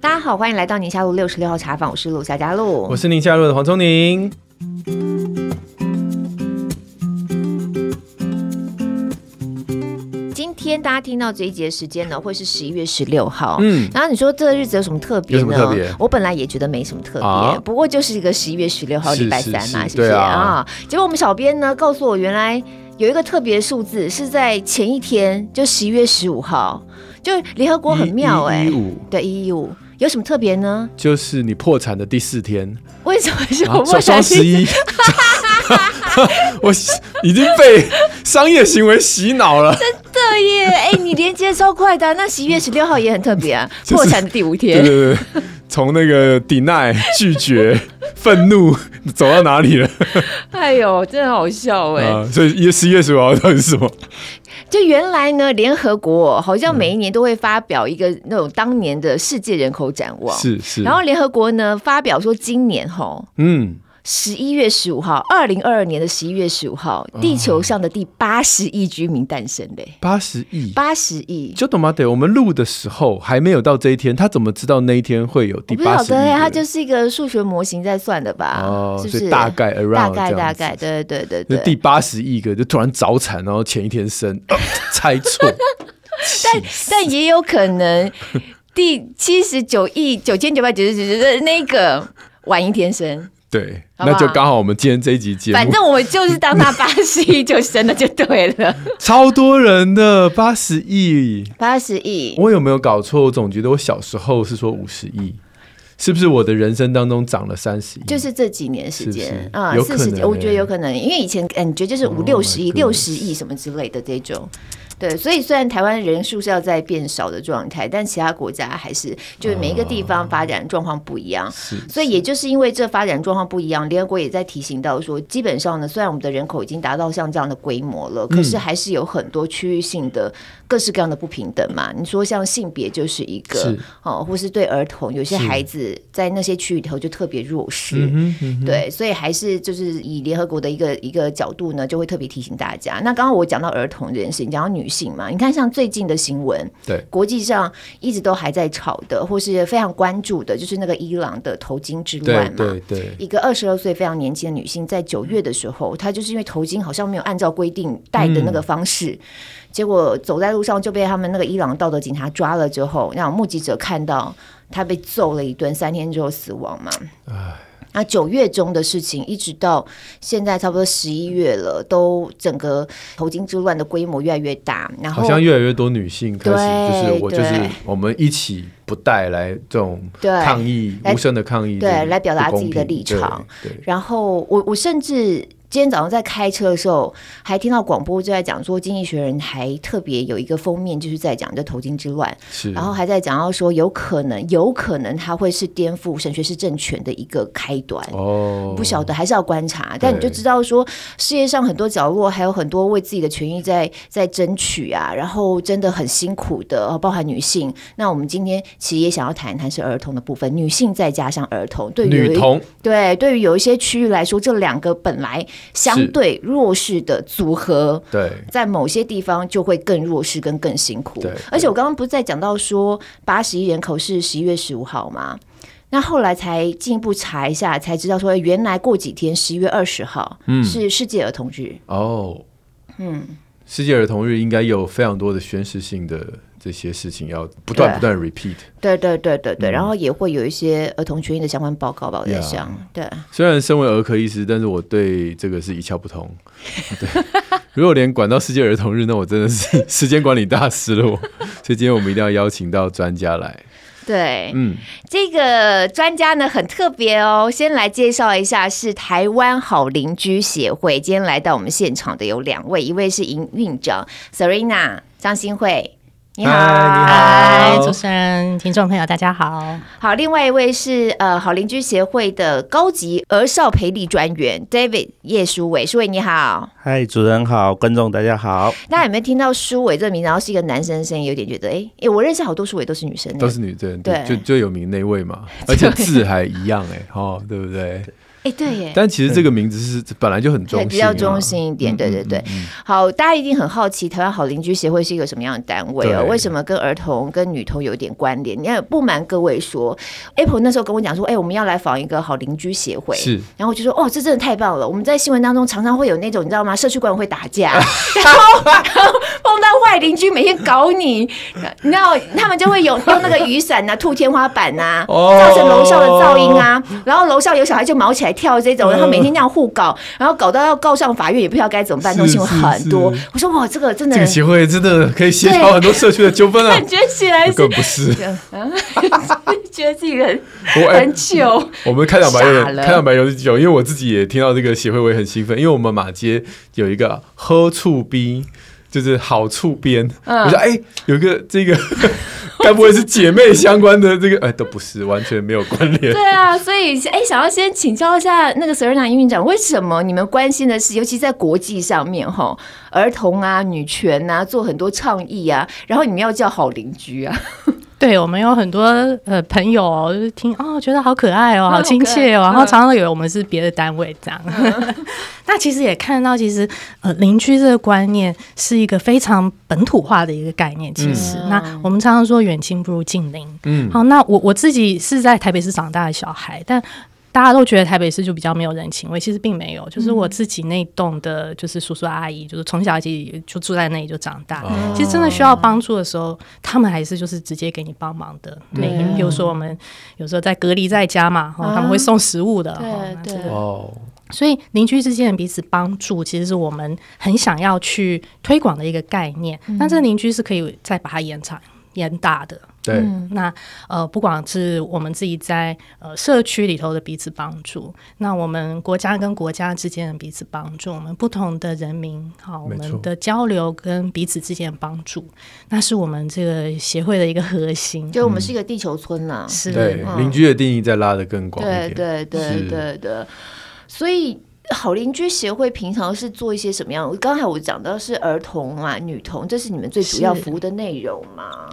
大家好，欢迎来到宁夏路六十六号茶坊，我是陆夏佳璐，我是宁夏路的黄聪宁。今天大家听到这一集的时间呢，会是十一月十六号。嗯，然后你说这个日子有什么特别呢？特别？我本来也觉得没什么特别，啊、不过就是一个十一月十六号礼拜三嘛，是不是啊，啊？结果我们小编呢告诉我，原来有一个特别数字是在前一天，就十一月十五号，就联合国很妙哎、对一一五有什么特别呢？就是你破产的第四天。为什么是我破产？双十一。我已经被商业行为洗脑了，真的耶！哎、欸，你连接超快的、啊，那十一月十六号也很特别啊，破产的第五天。对对对，从那个 deny 拒绝、愤怒走到哪里了？哎呦，真的好笑哎、啊！所以一十一月十五号到底是什么？就原来呢，联合国好像每一年都会发表一个那种当年的世界人口展望，是是。然后联合国呢发表说，今年哈，嗯。十一月十五号，二零二二年的十一月十五号，地球上的第八十亿居民诞生嘞！八十亿，八十亿。就懂吗？对，我们录的时候还没有到这一天，他怎么知道那一天会有第八十亿？对，他就是一个数学模型在算的吧？哦，是不是？大概 around 大概大概，对对对对。第八十亿个就突然早产，然后前一天生，呃、猜错。但 但也有可能第七十九亿九千九百九十九的那个晚一天生。对，那就刚好我们今天这一集节目，反正我们就是当他八十亿就生了就对了。超多人的八十亿，八十亿，我有没有搞错？我总觉得我小时候是说五十亿，是不是我的人生当中涨了三十亿？就是这几年时间。啊，四十几，我觉得有可能，因为以前感觉就是五六十亿、六十亿什么之类的这种。对，所以虽然台湾人数是要在变少的状态，但其他国家还是就是每一个地方发展状况不一样，哦、所以也就是因为这发展状况不一样，联合国也在提醒到说，基本上呢，虽然我们的人口已经达到像这样的规模了，可是还是有很多区域性的各式各样的不平等嘛。你说像性别就是一个是哦，或是对儿童，有些孩子在那些区域头就特别弱势，嗯嗯、对，所以还是就是以联合国的一个一个角度呢，就会特别提醒大家。那刚刚我讲到儿童这件事情，讲到女。性嘛，你看像最近的新闻，对，国际上一直都还在吵的，或是非常关注的，就是那个伊朗的头巾之乱嘛。对对，对，一个二十二岁非常年轻的女性，在九月的时候，她就是因为头巾好像没有按照规定戴的那个方式，嗯，结果走在路上就被他们那个伊朗道德警察抓了之后，让目击者看到她被揍了一顿，三天之后死亡嘛。唉。那九月中的事情，一直到现在差不多十一月了，都整个头巾之乱的规模越来越大，然后好像越来越多女性开始就是我就是我们一起不带来这种抗议，无声的抗议，对，来表达自己的立场。然后我我甚至。今天早上在开车的时候，还听到广播就在讲说，《经济学人》还特别有一个封面，就是在讲这头巾之乱，然后还在讲到说，有可能，有可能它会是颠覆神学士政权的一个开端。哦，不晓得，还是要观察。但你就知道说，世界上很多角落还有很多为自己的权益在在争取啊，然后真的很辛苦的，包含女性。那我们今天其实也想要谈一谈是儿童的部分，女性再加上儿童，对于女童，对，对于有一些区域来说，这两个本来。相对弱势的组合，对，在某些地方就会更弱势跟更辛苦。对，而且我刚刚不是在讲到说八十亿人口是十一月十五号吗？那后来才进一步查一下，才知道说原来过几天十一月二十号是世界儿童日。哦，嗯，世界儿童日应该有非常多的宣示性的。这些事情要不断不断 repeat，对对对对对、嗯，然后也会有一些儿童权益的相关报告吧，我在想，yeah. 对。虽然身为儿科医师，但是我对这个是一窍不通。对，如果连管到世界儿童日，那我真的是 时间管理大师了。我，所以今天我们一定要邀请到专家来。对，嗯，这个专家呢很特别哦，先来介绍一下，是台湾好邻居协会。今天来到我们现场的有两位，一位是营运长 Serena 张新惠。你好，嗨，主持人、听众朋友，大家好。好，另外一位是呃好邻居协会的高级儿少培力专员 David 叶书伟，书伟你好。嗨，主持人好，观众大家好。大家有没有听到书伟这个名字？然后是一个男生声音，有点觉得哎哎、欸欸，我认识好多书伟都是女生，都是女生，对，就最有名那位嘛，而且字还一样哎，哦，对不对？哎，对耶。但其实这个名字是本来就很中性，比较中心一点。对对对。好，大家一定很好奇，台湾好邻居协会是一个什么样的单位哦？为什么跟儿童跟女童有点关联？你看，不瞒各位说，Apple 那时候跟我讲说，哎，我们要来访一个好邻居协会。是。然后我就说，哦，这真的太棒了！我们在新闻当中常常会有那种，你知道吗？社区管委会打架，然 后然后碰到坏邻居每天搞你，你知道他们就会有用那个雨伞啊，吐天花板啊，造成楼上的噪音啊，然后楼上有小孩就毛起来跳这种，然后每天这样互搞，然后搞到要告上法院，也不知道该怎么办，这种新闻很多。我说哇，这个真的，这个协会真的可以协调很多社区的纠纷啊。感觉起来根本不是，觉得自己很很糗。我们开场白有开场白有点久，因为我自己也听到这个协会，我也很兴奋，因为我们马街有一个喝醋边。就是好处边，嗯、我说哎、欸，有一个这个，该不会是姐妹相关的这个？哎、都不是，完全没有关联。对啊，所以哎、想要先请教一下那个 Serena 营运长，为什么你们关心的是，尤其在国际上面哈，儿童啊、女权啊，做很多倡议啊，然后你们要叫好邻居啊？对，我们有很多呃朋友、哦，就是听哦，觉得好可爱哦，好亲切哦，然后常常以为我们是别的单位这样。嗯、那其实也看到，其实呃邻居这个观念是一个非常本土化的一个概念。其实，嗯、那我们常常说远亲不如近邻。嗯，好，那我我自己是在台北市长大的小孩，但。大家都觉得台北市就比较没有人情味，其实并没有。就是我自己那栋的，就是叔叔阿姨，就是从小起就住在那里就长大。哦、其实真的需要帮助的时候，他们还是就是直接给你帮忙的。每天比如说我们有时候在隔离在家嘛，他们会送食物的。对对哦。所以邻居之间的彼此帮助，其实是我们很想要去推广的一个概念。嗯、但是邻居是可以再把它延长。延大的，对，嗯、那呃，不管是我们自己在呃社区里头的彼此帮助，那我们国家跟国家之间的彼此帮助，我们不同的人民，好，我们的交流跟彼此之间的帮助，那是我们这个协会的一个核心。就我们是一个地球村呐、啊，是对邻居的定义再拉得更广一点，对对对对对，所以好邻居协会平常是做一些什么样？刚才我讲到是儿童啊、女童，这是你们最主要服务的内容吗？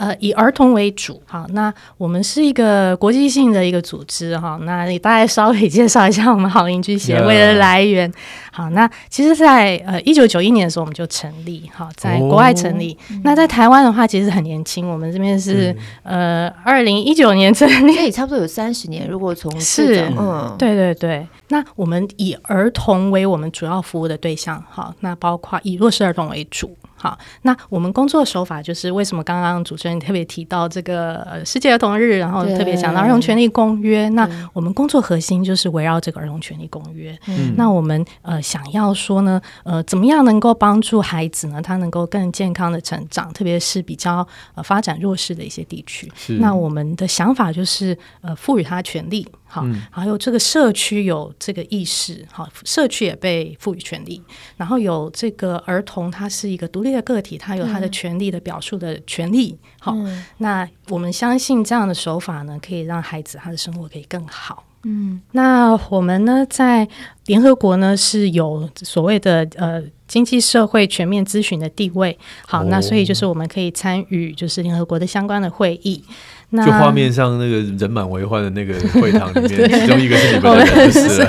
呃，以儿童为主，哈，那我们是一个国际性的一个组织，哈，那你大概稍微介绍一下我们好邻居协会的来源。好，那其实在，在呃一九九一年的时候我们就成立，好，在国外成立。Oh. 那在台湾的话，其实很年轻，我们这边是、嗯、呃二零一九年成立，所以差不多有三十年。如果从是，嗯，对对对。那我们以儿童为我们主要服务的对象，哈，那包括以弱势儿童为主。好，那我们工作的手法就是为什么刚刚主持人特别提到这个世界儿童日，然后特别讲到儿童权利公约。那我们工作核心就是围绕这个儿童权利公约。嗯，那我们呃想要说呢，呃，怎么样能够帮助孩子呢？他能够更健康的成长，特别是比较呃发展弱势的一些地区。那我们的想法就是呃赋予他权利。好，还有这个社区有这个意识，好，社区也被赋予权利，然后有这个儿童，他是一个独立的个体，他有他的权利的表述的权利。好，嗯、那我们相信这样的手法呢，可以让孩子他的生活可以更好。嗯，那我们呢，在联合国呢是有所谓的呃经济社会全面咨询的地位。好，哦、那所以就是我们可以参与就是联合国的相关的会议。那就画面上那个人满为患的那个会堂里面，对其中一个是你们的是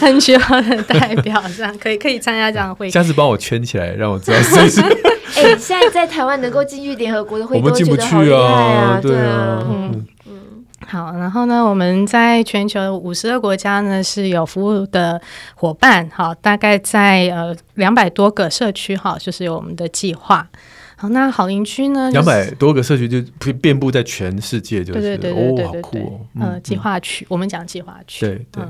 很需要的代表，这样可以 可以参加这样的会议。下次帮我圈起来，让我知道谁是。哎、欸，现在在台湾能够进去联合国的会议，我们进不去啊，对啊，嗯嗯。好，然后呢，我们在全球五十个国家呢是有服务的伙伴，好，大概在呃两百多个社区，哈，就是有我们的计划。好，那好邻居呢？两百多个社区就遍布在全世界，就是对对对对对，哦，好酷哦。嗯，计划区，我们讲计划区。对对。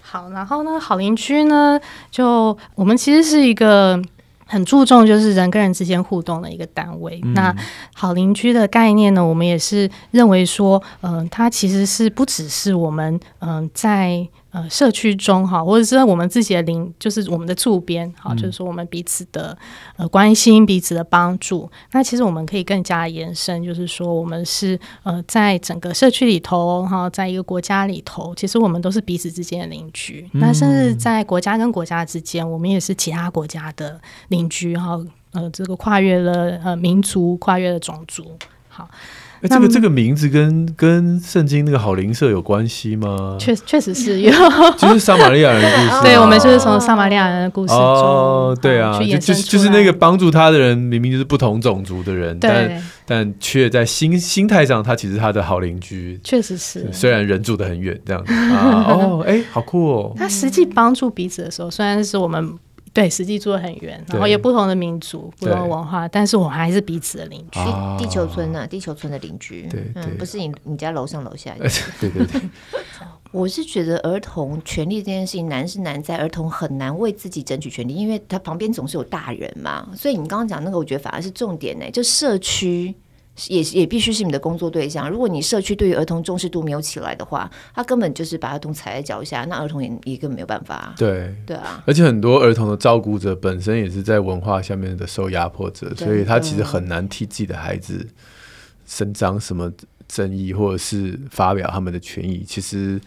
好，然后呢，好邻居呢，就我们其实是一个很注重就是人跟人之间互动的一个单位。嗯、那好邻居的概念呢，我们也是认为说，嗯、呃，它其实是不只是我们嗯、呃、在。呃，社区中哈，或者是我们自己的邻，就是我们的住边哈，就是说我们彼此的呃关心，彼此的帮助。那其实我们可以更加延伸，就是说我们是呃在整个社区里头哈，在一个国家里头，其实我们都是彼此之间的邻居。嗯、那甚至在国家跟国家之间，我们也是其他国家的邻居哈。呃，这个跨越了呃民族，跨越了种族。好。哎，这个这个名字跟跟圣经那个好邻舍有关系吗？确确实是有，就是撒玛利亚人的故事。对，我们就是从撒玛利亚人的故事中哦，对啊，就就是就是那个帮助他的人，明明就是不同种族的人，但但却在心心态上，他其实他的好邻居。确实是，虽然人住得很远，这样子啊。哦，哎，好酷哦。他实际帮助彼此的时候，虽然是我们。对，实际住得很远，然后有不同的民族、不同的文化，但是我们还是彼此的邻居。地球村呢、啊？地球村的邻居，对，对，嗯，不是你你家楼上楼下。对对对。我是觉得儿童权利这件事情难是难在儿童很难为自己争取权利，因为他旁边总是有大人嘛。所以你刚刚讲那个，我觉得反而是重点呢，就社区。也也必须是你的工作对象。如果你社区对于儿童重视度没有起来的话，他根本就是把儿童踩在脚下，那儿童也也根本没有办法。对对啊，而且很多儿童的照顾者本身也是在文化下面的受压迫者，所以他其实很难替自己的孩子伸张什么正义，或者是发表他们的权益。其实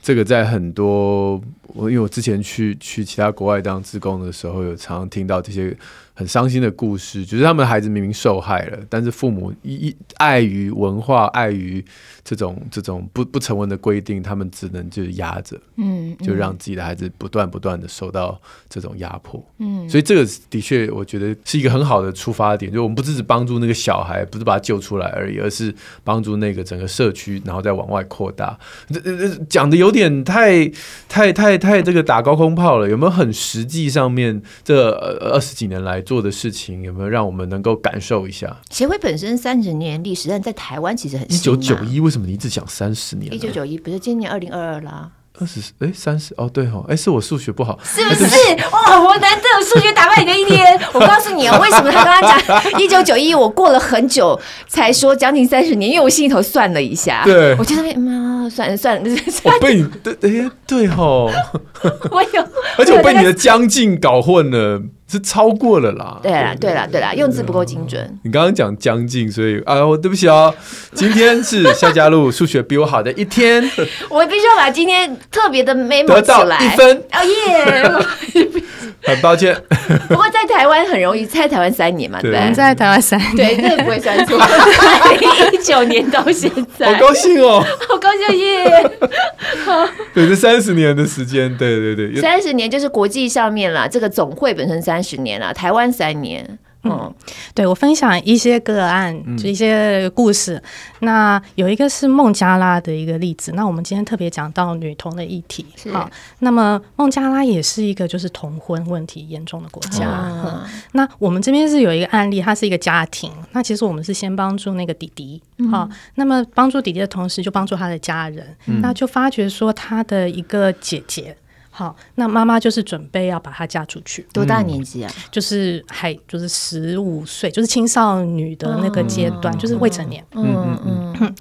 这个在很多我因为我之前去去其他国外当志工的时候，有常常听到这些。很伤心的故事，就是他们的孩子明明受害了，但是父母一一碍于文化，碍于这种这种不不成文的规定，他们只能就是压着，嗯，就让自己的孩子不断不断的受到这种压迫，嗯，所以这个的确我觉得是一个很好的出发点，就我们不只是帮助那个小孩，不是把他救出来而已，而是帮助那个整个社区，然后再往外扩大。这这讲的有点太太太太这个打高空炮了，有没有很实际上面这二十几年来？做的事情有没有让我们能够感受一下？协会本身三十年历史，但在台湾其实很。一九九一，为什么你一直讲三十年？一九九一不是今年二零二二啦。二十哎，三十哦，对哦，哎，是我数学不好，是不是？哇，我难得有数学打败你的一天。我告诉你啊，为什么他刚刚讲 一九九一，我过了很久才说将近三十年，因为我心里头算了一下，对，我觉得妈算了算了，我被你对哎对哦，我有，而且我被你的将近搞混了。是超过了啦，对啦，对啦，对啦，用字不够精准。你刚刚讲将近，所以啊，我对不起哦。今天是夏佳璐数学比我好的一天，我必须要把今天特别的 memo 得到一分。哦耶！很抱歉。不过在台湾很容易，在台湾三年嘛，对，在台湾三年，对，这个不会算错。二零一九年到现在，好高兴哦，好高兴耶！对，这三十年的时间，对对对，三十年就是国际上面啦，这个总会本身三。十年啦，台湾三年。嗯，对，我分享一些个案，就一些故事。嗯、那有一个是孟加拉的一个例子。那我们今天特别讲到女童的议题。好，那么孟加拉也是一个就是童婚问题严重的国家。嗯、那我们这边是有一个案例，它是一个家庭。那其实我们是先帮助那个弟弟，好、嗯，那么帮助弟弟的同时，就帮助他的家人。嗯、那就发觉说他的一个姐姐。好，那妈妈就是准备要把她嫁出去，多大年纪啊？就是还就是十五岁，就是青少女的那个阶段，嗯、就是未成年。嗯嗯嗯。嗯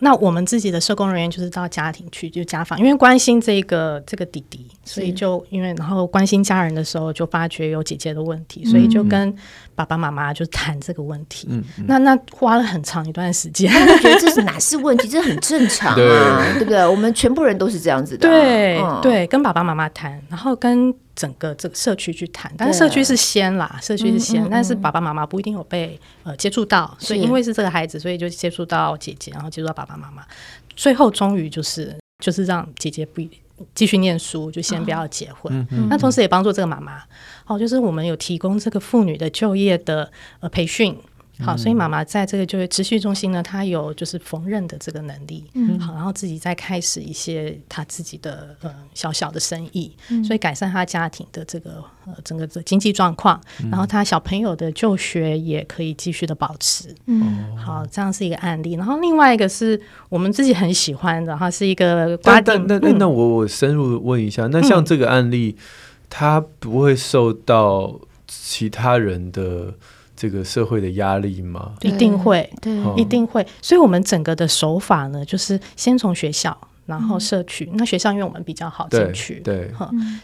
那我们自己的社工人员就是到家庭去，就家访，因为关心这个这个弟弟，所以就因为然后关心家人的时候，就发觉有姐姐的问题，所以就跟爸爸妈妈就谈这个问题。嗯，那那花了很长一段时间。我觉得这是哪是问题？这很正常啊，对，对不对？我们全部人都是这样子的啊。对对，跟爸爸妈妈谈，然后跟。整个这个社区去谈，但是社区是先啦，社区是先，嗯嗯嗯，但是爸爸妈妈不一定有被呃接触到，所以因为是这个孩子，所以就接触到姐姐，然后接触到爸爸妈妈，最后终于就是就是让姐姐不继续念书，就先不要结婚。哦嗯嗯，那同时也帮助这个妈妈，哦，就是我们有提供这个妇女的就业的呃培训。好，所以妈妈在这个就业持续中心呢，她有就是缝纫的这个能力，嗯，好，然后自己再开始一些她自己的呃小小的生意，嗯，所以改善她家庭的这个呃整个的经济状况，嗯，然后她小朋友的就学也可以继续的保持，嗯，好，这样是一个案例。然后另外一个是我们自己很喜欢的哈，是一个但但那那那我我深入问一下，那像这个案例，他不会受到其他人的。这个社会的压力吗？一定会，对，一定会。所以，我们整个的手法呢，就是先从学校，然后社区。那学校因为我们比较好进去，对，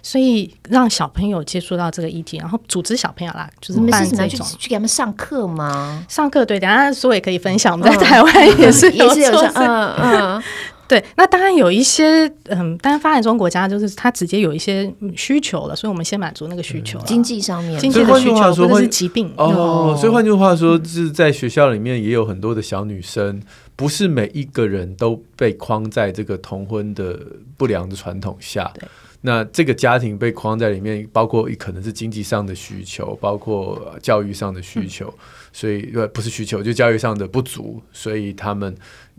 所以让小朋友接触到这个议题，然后组织小朋友啦，就是办这种去给他们上课吗？上课对，等下说也可以分享。我们在台湾也是也是有上，嗯嗯。对，那当然有一些，嗯，当然发展中国家就是它直接有一些需求了，所以我们先满足那个需求，经济上面，经济的需求或者是疾病哦。所以换句话说，就是在学校里面也有很多的小女生，不是每一个人都被框在这个同婚的不良的传统下。对。那这个家庭被框在里面，包括可能是经济上的需求，包括教育上的需求，嗯、所以呃不是需求，就教育上的不足，所以他们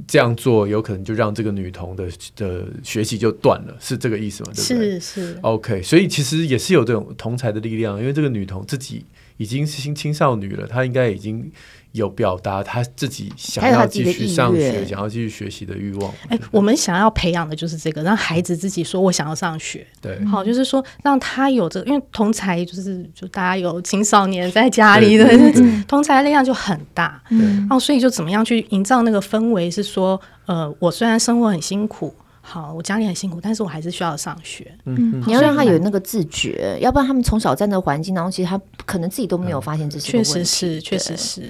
这样做有可能就让这个女童的的学习就断了，是这个意思吗？对不对？是是。OK，所以其实也是有这种同才的力量，因为这个女童自己已经是青青少女了，她应该已经。有表达他自己想要继续上学、想要继续学习的欲望。哎、欸，我们想要培养的就是这个，让孩子自己说“我想要上学”。对，好，就是说让他有这个，因为同才就是就大家有青少年在家里的同才力量就很大。嗯，然后所以就怎么样去营造那个氛围？是说，呃，我虽然生活很辛苦，好，我家里很辛苦，但是我还是需要上学。嗯，你要让他有那个自觉，要不然他们从小在那个环境当中，其实他可能自己都没有发现这些。确实是，确实是。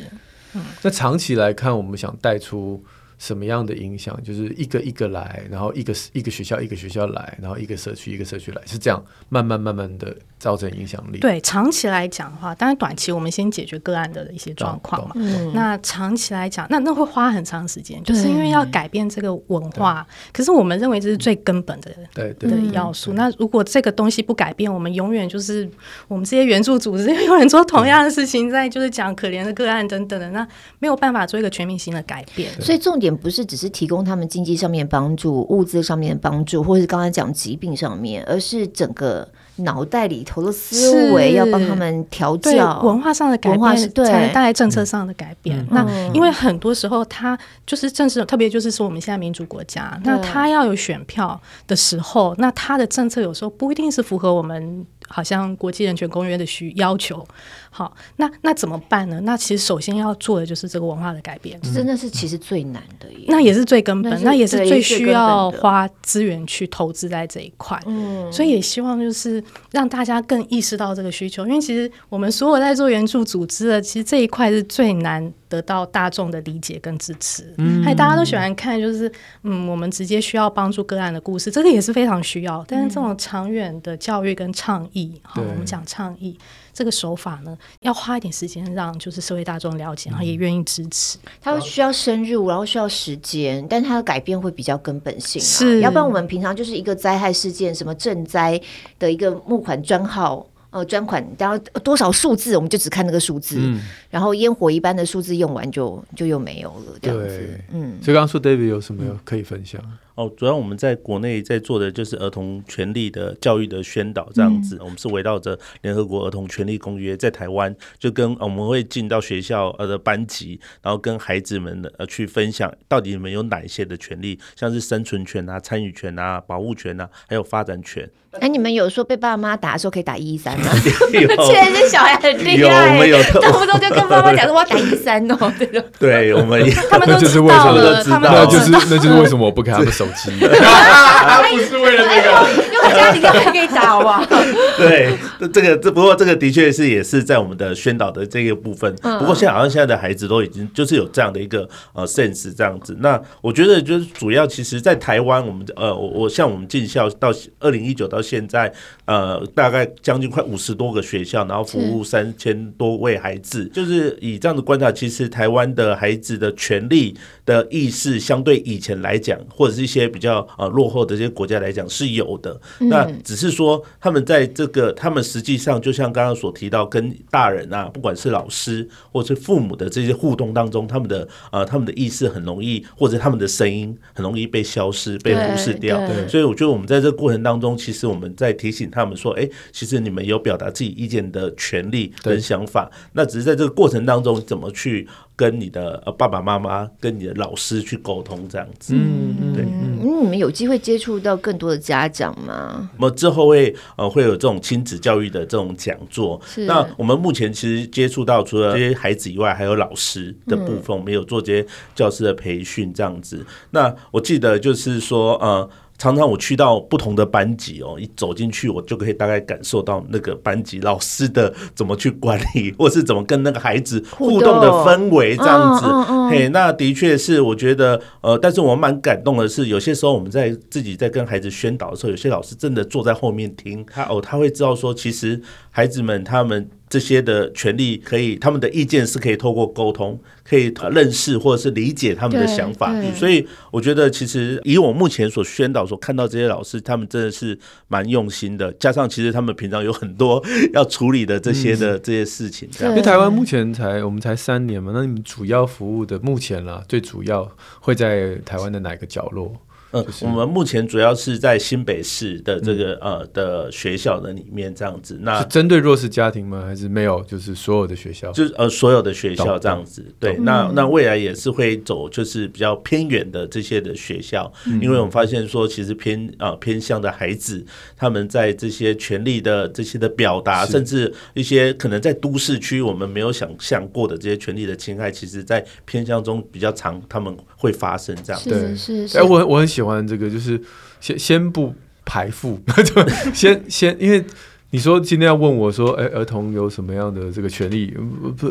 那长期来看，我们想带出什么样的影响？就是一个一个来，然后一个一个学校一个学校来，然后一个社区一个社区来，是这样慢慢慢慢的。造成影响力。对，长期来讲的话，当然短期我们先解决个案的一些状况嘛。那长期来讲，那那会花很长时间，就是因为要改变这个文化。可是我们认为这是最根本的对的要素。那如果这个东西不改变，我们永远就是我们这些援助组织永远做同样的事情，在就是讲可怜的个案等等的，那没有办法做一个全面性的改变。所以重点不是只是提供他们经济上面帮助、物资上面的帮助，或者是刚才讲疾病上面，而是整个。脑袋里头的思维要帮他们调教，文化上的改变，对，才能带来政策上的改变。嗯、那因为很多时候，他就是政治，特别就是说我们现在民主国家，那他要有选票的时候，那他的政策有时候不一定是符合我们。好像国际人权公约的需要求，好，那那怎么办呢？那其实首先要做的就是这个文化的改变，真的是其实最难的，那也是最根本，那，那也是最需要花资源去投资在这一块。嗯，所以也希望就是让大家更意识到这个需求，因为其实我们所有在做援助组织的，其实这一块是最难得到大众的理解跟支持。嗯，还大家都喜欢看，就是嗯，我们直接需要帮助个案的故事，这个也是非常需要。但是这种长远的教育跟倡议。好，我们讲倡议这个手法呢，要花一点时间让就是社会大众了解，然后也愿意支持。它会需要深入，然后需要时间，但它的改变会比较根本性。是，要不然我们平常就是一个灾害事件，什么赈灾的一个募款专号。呃，专款，然后多少数字，我们就只看那个数字，嗯、然后烟火一般的数字用完就就又没有了，这样子。嗯，所以刚刚说 David 有什么可以分享？哦，主要我们在国内在做的就是儿童权利的教育的宣导，这样子。嗯、我们是围绕着联合国儿童权利公约，在台湾就跟我们会进到学校呃的班级，然后跟孩子们的呃去分享，到底你们有哪一些的权利，像是生存权啊、参与权啊、保护权啊，还有发展权。哎，你们有说被爸爸妈打的时候可以打一一三吗？现在这小孩很厉害，我们有动不动就跟爸妈讲说我要打一一三哦，这种。对，我们他们都知道了，他们那就是那就是为什么我不给他们 手机？他不是为了这个，因为家庭电话可以打好不好？对，这个这不过这个的确是也是在我们的宣导的这个部分。不过现在好像现在的孩子都已经就是有这样的一个呃 sense 这样子。那我觉得就是主要其实，在台湾我们呃我我像我们进校到二零一九到。现在呃，大概将近快五十多个学校，然后服务三千多位孩子，就是以这样的观察，其实台湾的孩子的权利的意识，相对以前来讲，或者是一些比较呃落后的这些国家来讲是有的。那只是说他们在这个，他们实际上就像刚刚所提到，跟大人啊，不管是老师或是父母的这些互动当中，他们的呃他们的意识很容易，或者他们的声音很容易被消失、被忽视掉。所以我觉得我们在这个过程当中，其实我们。在提醒他们说：“哎，其实你们有表达自己意见的权利跟想法，那只是在这个过程当中，怎么去跟你的爸爸妈妈、跟你的老师去沟通，这样子。”嗯，对。嗯，你们有机会接触到更多的家长吗？那么之后会呃会有这种亲子教育的这种讲座。是。那我们目前其实接触到除了这些孩子以外，还有老师的部分，我们有做这些教师的培训这样子。那我记得就是说呃。常常我去到不同的班级哦，一走进去，我就可以大概感受到那个班级老师的怎么去管理，或是怎么跟那个孩子互动的氛围这样子。嘿，那的确是我觉得，呃，但是我蛮感动的是，有些时候我们在自己在跟孩子宣导的时候，有些老师真的坐在后面听他哦，他会知道说，其实孩子们他们。这些的权利可以，他们的意见是可以透过沟通，可以认识或者是理解他们的想法。所以我觉得，其实以我目前所宣导、所看到这些老师，他们真的是蛮用心的。加上其实他们平常有很多要处理的这些的这些事情。因为台湾目前才我们才三年嘛，那你们主要服务的目前啦，最主要会在台湾的哪个角落？嗯，我们目前主要是在新北市的这个呃的学校的里面这样子。那是针对弱势家庭吗？还是没有？就是所有的学校，就是呃所有的学校这样子。对，那那未来也是会走就是比较偏远的这些的学校，因为我们发现说，其实偏啊偏向的孩子，他们在这些权利的这些的表达，甚至一些可能在都市区我们没有想象过的这些权利的侵害，其实在偏向中比较常他们会发生这样。对，是是。哎，我我很喜欢。喜欢这个就是先先不排富，先先因为你说今天要问我说，哎，儿童有什么样的这个权利？不，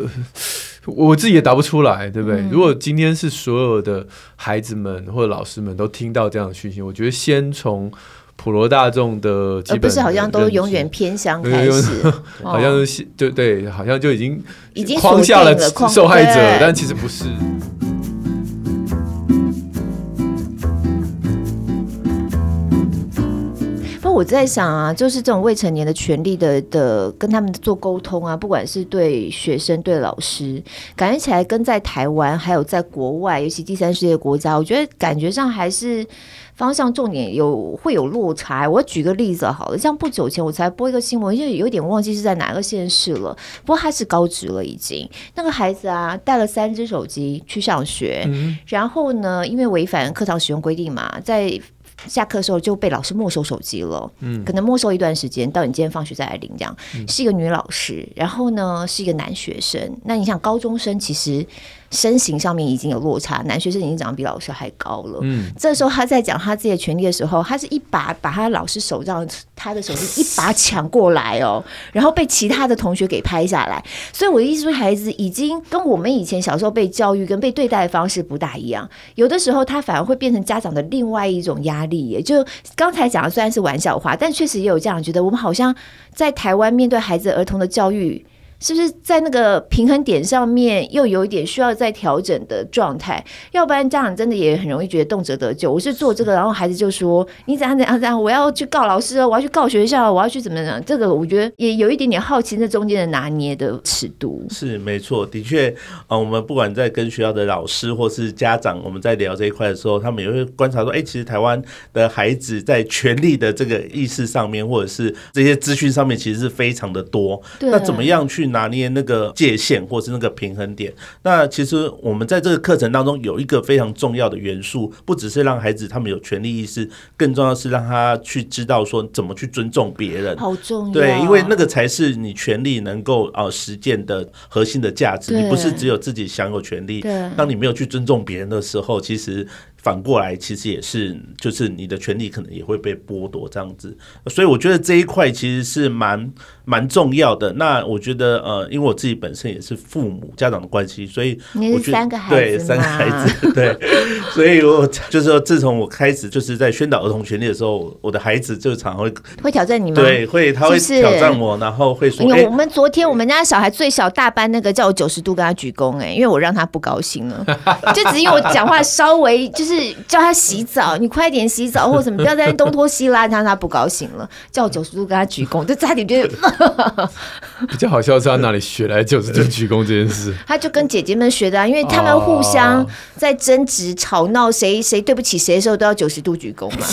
我自己也答不出来，对不对？嗯、如果今天是所有的孩子们或者老师们都听到这样的讯息，我觉得先从普罗大众的基本的，而不是好像都永远偏向开始，好像是对对，好像就已经已经框下了受害者，但其实不是。我在想啊，就是这种未成年的权利的的跟他们做沟通啊，不管是对学生对老师，感觉起来跟在台湾还有在国外，尤其第三世界国家，我觉得感觉上还是方向重点有会有落差。我举个例子好了，像不久前我才播一个新闻，就有点忘记是在哪个县市了，不过他是高职了已经，那个孩子啊带了三只手机去上学，然后呢，因为违反课堂使用规定嘛，在下课的时候就被老师没收手机了，嗯，可能没收一段时间，到你今天放学再来领这样。嗯、是一个女老师，然后呢是一个男学生。那你想高中生其实。身形上面已经有落差，男学生已经长得比老师还高了。嗯，这时候他在讲他自己的权利的时候，他是一把把他老师手上他的手机一把抢过来哦，然后被其他的同学给拍下来。所以我的意思说，孩子已经跟我们以前小时候被教育跟被对待的方式不大一样。有的时候他反而会变成家长的另外一种压力。也就刚才讲的虽然是玩笑话，但确实也有家长觉得。我们好像在台湾面对孩子儿童的教育。是不是在那个平衡点上面又有一点需要再调整的状态？要不然家长真的也很容易觉得动辄得咎。我是做这个，然后孩子就说你怎样怎样怎样，我要去告老师哦，我要去告学校，我要去怎么样？这个我觉得也有一点点好奇，这中间的拿捏的尺度是没错，的确啊，我们不管在跟学校的老师或是家长，我们在聊这一块的时候，他们也会观察说，哎，其实台湾的孩子在权利的这个意识上面，或者是这些资讯上面，其实是非常的多。对那怎么样去？拿捏那个界限，或是那个平衡点。那其实我们在这个课程当中有一个非常重要的元素，不只是让孩子他们有权利意识，更重要的是让他去知道说怎么去尊重别人。好重要，对，因为那个才是你权利能够呃实践的核心的价值。你不是只有自己享有权利，当你没有去尊重别人的时候，其实。反过来，其实也是，就是你的权利可能也会被剥夺这样子，所以我觉得这一块其实是蛮蛮重要的。那我觉得，呃，因为我自己本身也是父母家长的关系，所以我觉得三个孩子对三个孩子 对，所以我就是说，自从我开始就是在宣导儿童权利的时候，我的孩子就常会会挑战你吗？对，会他会挑战我，然后会说：“哎，我们昨天我们家小孩最小大班那个叫我九十度跟他鞠躬，哎，因为我让他不高兴了，就只因为我讲话稍微 就是。”是叫他洗澡，你快点洗澡或者什么，不要在那东拖西拉，他他不高兴了。叫我九十度跟他鞠躬，就差点就 比较好笑是他哪里学来九十度鞠躬这件事？他就跟姐姐们学的啊，因为他们互相在争执吵闹，谁谁对不起谁的时候都要九十度鞠躬嘛。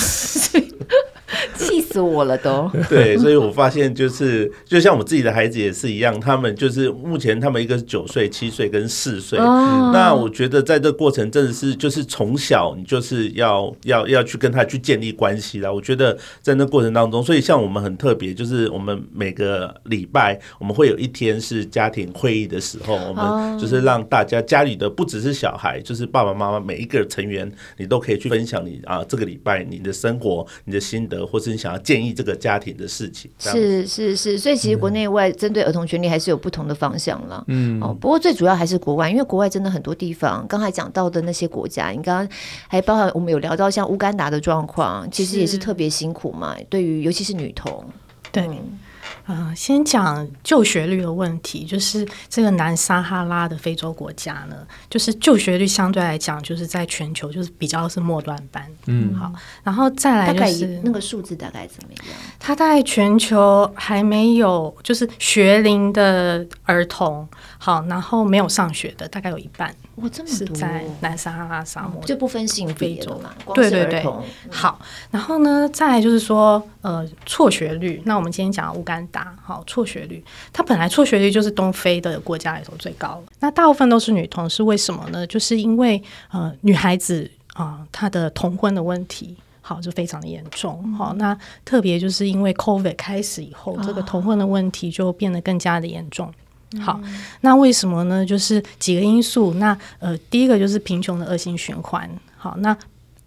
气死我了都。对，所以我发现就是，就像我自己的孩子也是一样，他们就是目前他们一个是九岁、七岁跟四岁。哦、那我觉得在这过程真的是，就是从小你就是要要要去跟他去建立关系啦。我觉得在那过程当中，所以像我们很特别，就是我们每个礼拜我们会有一天是家庭会议的时候，我们就是让大家家里的不只是小孩，就是爸爸妈妈每一个成员，你都可以去分享你啊这个礼拜你的生活、你的心得，或是你想要建议这个家庭的事情。是是是，所以其实国内外针对儿童权利还是有不同的方向了。嗯，哦，不过最主要还是国外，因为国外真的很多地方，刚才讲到的那些国家，你刚刚还包含我们有聊到像乌干达的状况，其实也是特别辛苦嘛。对于尤其是女童，对。嗯呃，先讲就学率的问题，就是这个南撒哈拉的非洲国家呢，就是就学率相对来讲，就是在全球就是比较是末端班。嗯，好，然后再来就是那个数字大概怎么样？它在全球还没有，就是学龄的儿童，好，然后没有上学的大概有一半。哇，这么多！是在南撒哈拉沙漠，就不分性别的嘛？对对对。好，然后呢，再来就是说，呃，辍学率。那我们今天讲乌干达，好，辍学率，它本来辍学率就是东非的国家里头最高。那大部分都是女童，是为什么呢？就是因为呃，女孩子啊，她的童婚的问题，好，就非常的严重。好，那特别就是因为 COVID 开始以后，这个童婚的问题就变得更加的严重。好，那为什么呢？就是几个因素。那呃，第一个就是贫穷的恶性循环。好，那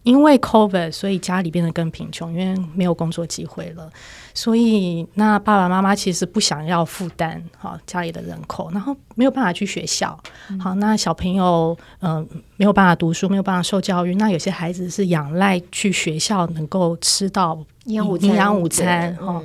因为 COVID，所以家里变得更贫穷，因为没有工作机会了。所以那爸爸妈妈其实不想要负担好家里的人口，然后没有办法去学校。好，那小朋友嗯、呃、没有办法读书，没有办法受教育。那有些孩子是仰赖去学校能够吃到营养午餐，营养午餐哈。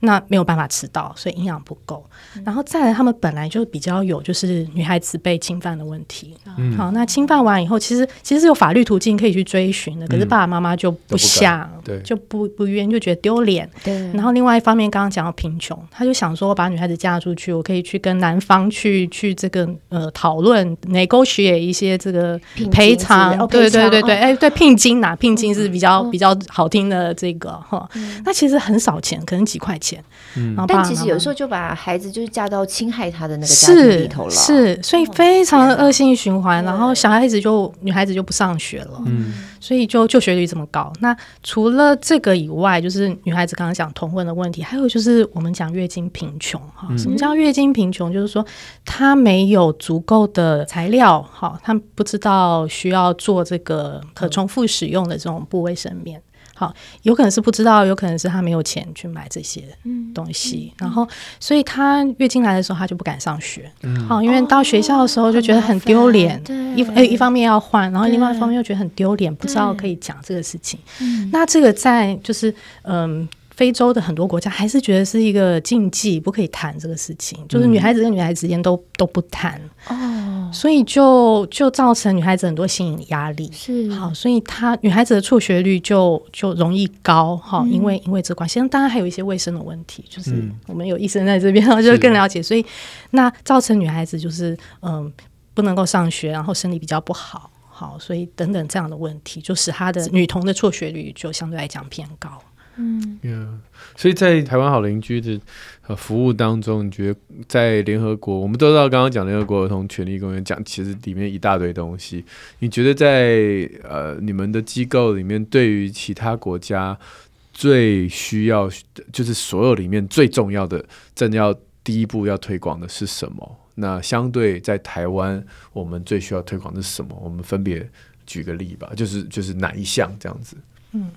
那没有办法吃到，所以营养不够。嗯、然后再来，他们本来就比较有就是女孩子被侵犯的问题。嗯、好，那侵犯完以后，其实其实是有法律途径可以去追寻的，可是爸爸妈妈就不想，嗯、对，就不不愿，就觉得丢脸。对。然后另外一方面，刚刚讲到贫穷，他就想说，我把女孩子嫁出去，我可以去跟男方去去这个呃讨论 negotiate 一些这个赔偿。对对对对，哎、哦欸，对聘金呐，聘金是比较、嗯、比较好听的这个哈。嗯、那其实很少钱，可能几块钱。嗯，但其实有时候就把孩子就是嫁到侵害他的那个家庭里头了，是，是，所以非常的恶性循环，然后小孩子就女孩子就不上学了，嗯，所以就就学率这么高。那除了这个以外，就是女孩子刚刚讲同婚的问题，还有就是我们讲月经贫穷哈。什么叫月经贫穷？就是说她没有足够的材料，哈，她不知道需要做这个可重复使用的这种布卫生棉。好，有可能是不知道，有可能是他没有钱去买这些东西，嗯嗯、然后所以他月经来的时候他就不敢上学，嗯、好，因为到学校的时候就觉得很丢脸，哦、一诶一方面要换，然后另外一方面又觉得很丢脸，不知道可以讲这个事情。那这个在就是嗯。非洲的很多国家还是觉得是一个禁忌，不可以谈这个事情，就是女孩子跟女孩子之间都都不谈。哦，所以就就造成女孩子很多心理压力。是。好，所以她女孩子的辍学率就就容易高哈，因为因为这关系，当然还有一些卫生的问题，就是我们有医生在这边，就更了解，所以那造成女孩子就是嗯不能够上学，然后身体比较不好，好，所以等等这样的问题，就使她的女童的辍学率就相对来讲偏高。嗯，yeah, 所以在台湾好邻居的服务当中，你觉得在联合国，我们都知道刚刚讲联合国儿童权利公约讲，其实里面一大堆东西。你觉得在呃你们的机构里面，对于其他国家最需要，就是所有里面最重要的，正要第一步要推广的是什么？那相对在台湾，我们最需要推广的是什么？我们分别举个例吧，就是就是哪一项这样子？嗯。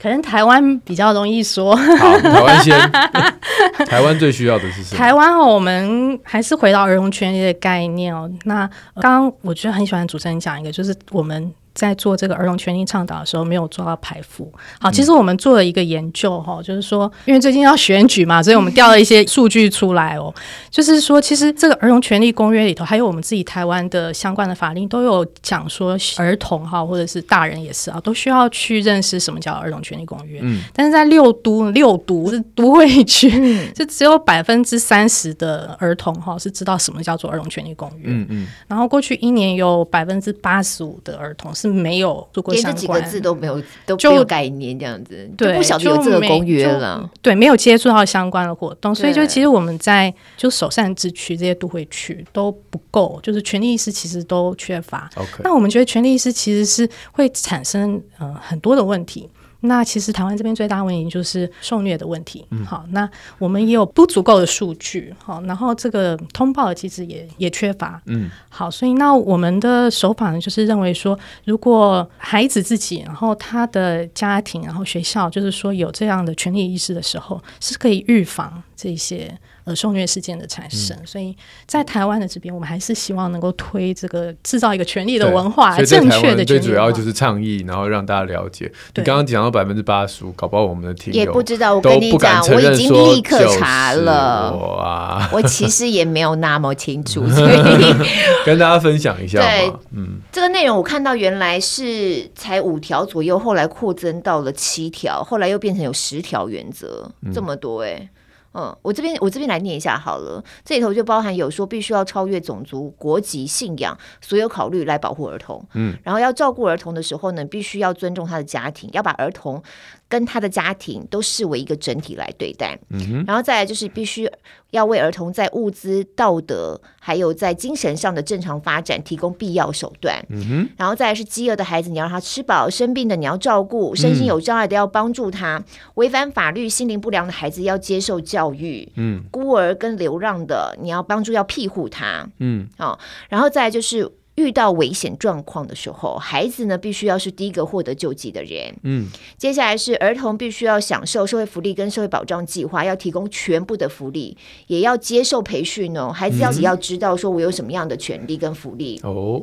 可能台湾比较容易说。好，台湾先。台湾最需要的是什么？台湾哦，我们还是回到儿童权利的概念哦。那刚刚我觉得很喜欢主持人讲一个，就是我们。在做这个儿童权利倡导的时候，没有做到排富。好，其实我们做了一个研究，哈，就是说，因为最近要选举嘛，所以我们调了一些数据出来哦。就是说，其实这个儿童权利公约里头，还有我们自己台湾的相关的法令，都有讲说，儿童哈，或者是大人也是啊，都需要去认识什么叫儿童权利公约。嗯。但是在六都六都是都会区，就只有百分之三十的儿童哈是知道什么叫做儿童权利公约。嗯嗯。然后过去一年有百分之八十五的儿童是。是没有做过相关，连这几个字都没有，都没有概念这样子，对，不晓得有这个公约了，对，没有接触到相关的活动，所以就其实我们在就首善之区这些都会区都不够，就是权利意识其实都缺乏。那我们觉得权利意识其实是会产生呃很多的问题。那其实台湾这边最大问题就是受虐的问题。嗯、好，那我们也有不足够的数据。好，然后这个通报的机制也也缺乏。嗯，好，所以那我们的手法呢，就是认为说，如果孩子自己，然后他的家庭，然后学校，就是说有这样的权利意识的时候，是可以预防这些。呃，受虐事件的产生，嗯、所以在台湾的这边，我们还是希望能够推这个制造一个权利的文化，正确的权利。最主要就是倡议，然后让大家了解。你刚刚讲到百分之八十五，搞不好我们的听友也不知道。我跟你讲，我已经立刻查了。哇，我其实也没有那么清楚，所以 跟大家分享一下。对，嗯，这个内容我看到原来是才五条左右，后来扩增到了七条，后来又变成有十条原则，嗯、这么多哎、欸。嗯，我这边我这边来念一下好了，这里头就包含有说必须要超越种族、国籍、信仰所有考虑来保护儿童，嗯，然后要照顾儿童的时候呢，必须要尊重他的家庭，要把儿童。跟他的家庭都视为一个整体来对待，嗯哼，然后再来就是必须要为儿童在物资、道德还有在精神上的正常发展提供必要手段，嗯哼，然后再来是饥饿的孩子，你要让他吃饱；生病的你要照顾；身心有障碍的要帮助他；违反法律、心灵不良的孩子要接受教育，嗯，孤儿跟流浪的你要帮助，要庇护他，嗯，好，然后再来就是。遇到危险状况的时候，孩子呢必须要是第一个获得救济的人。嗯，接下来是儿童必须要享受社会福利跟社会保障计划，要提供全部的福利，也要接受培训哦。孩子要要知道说我有什么样的权利跟福利哦，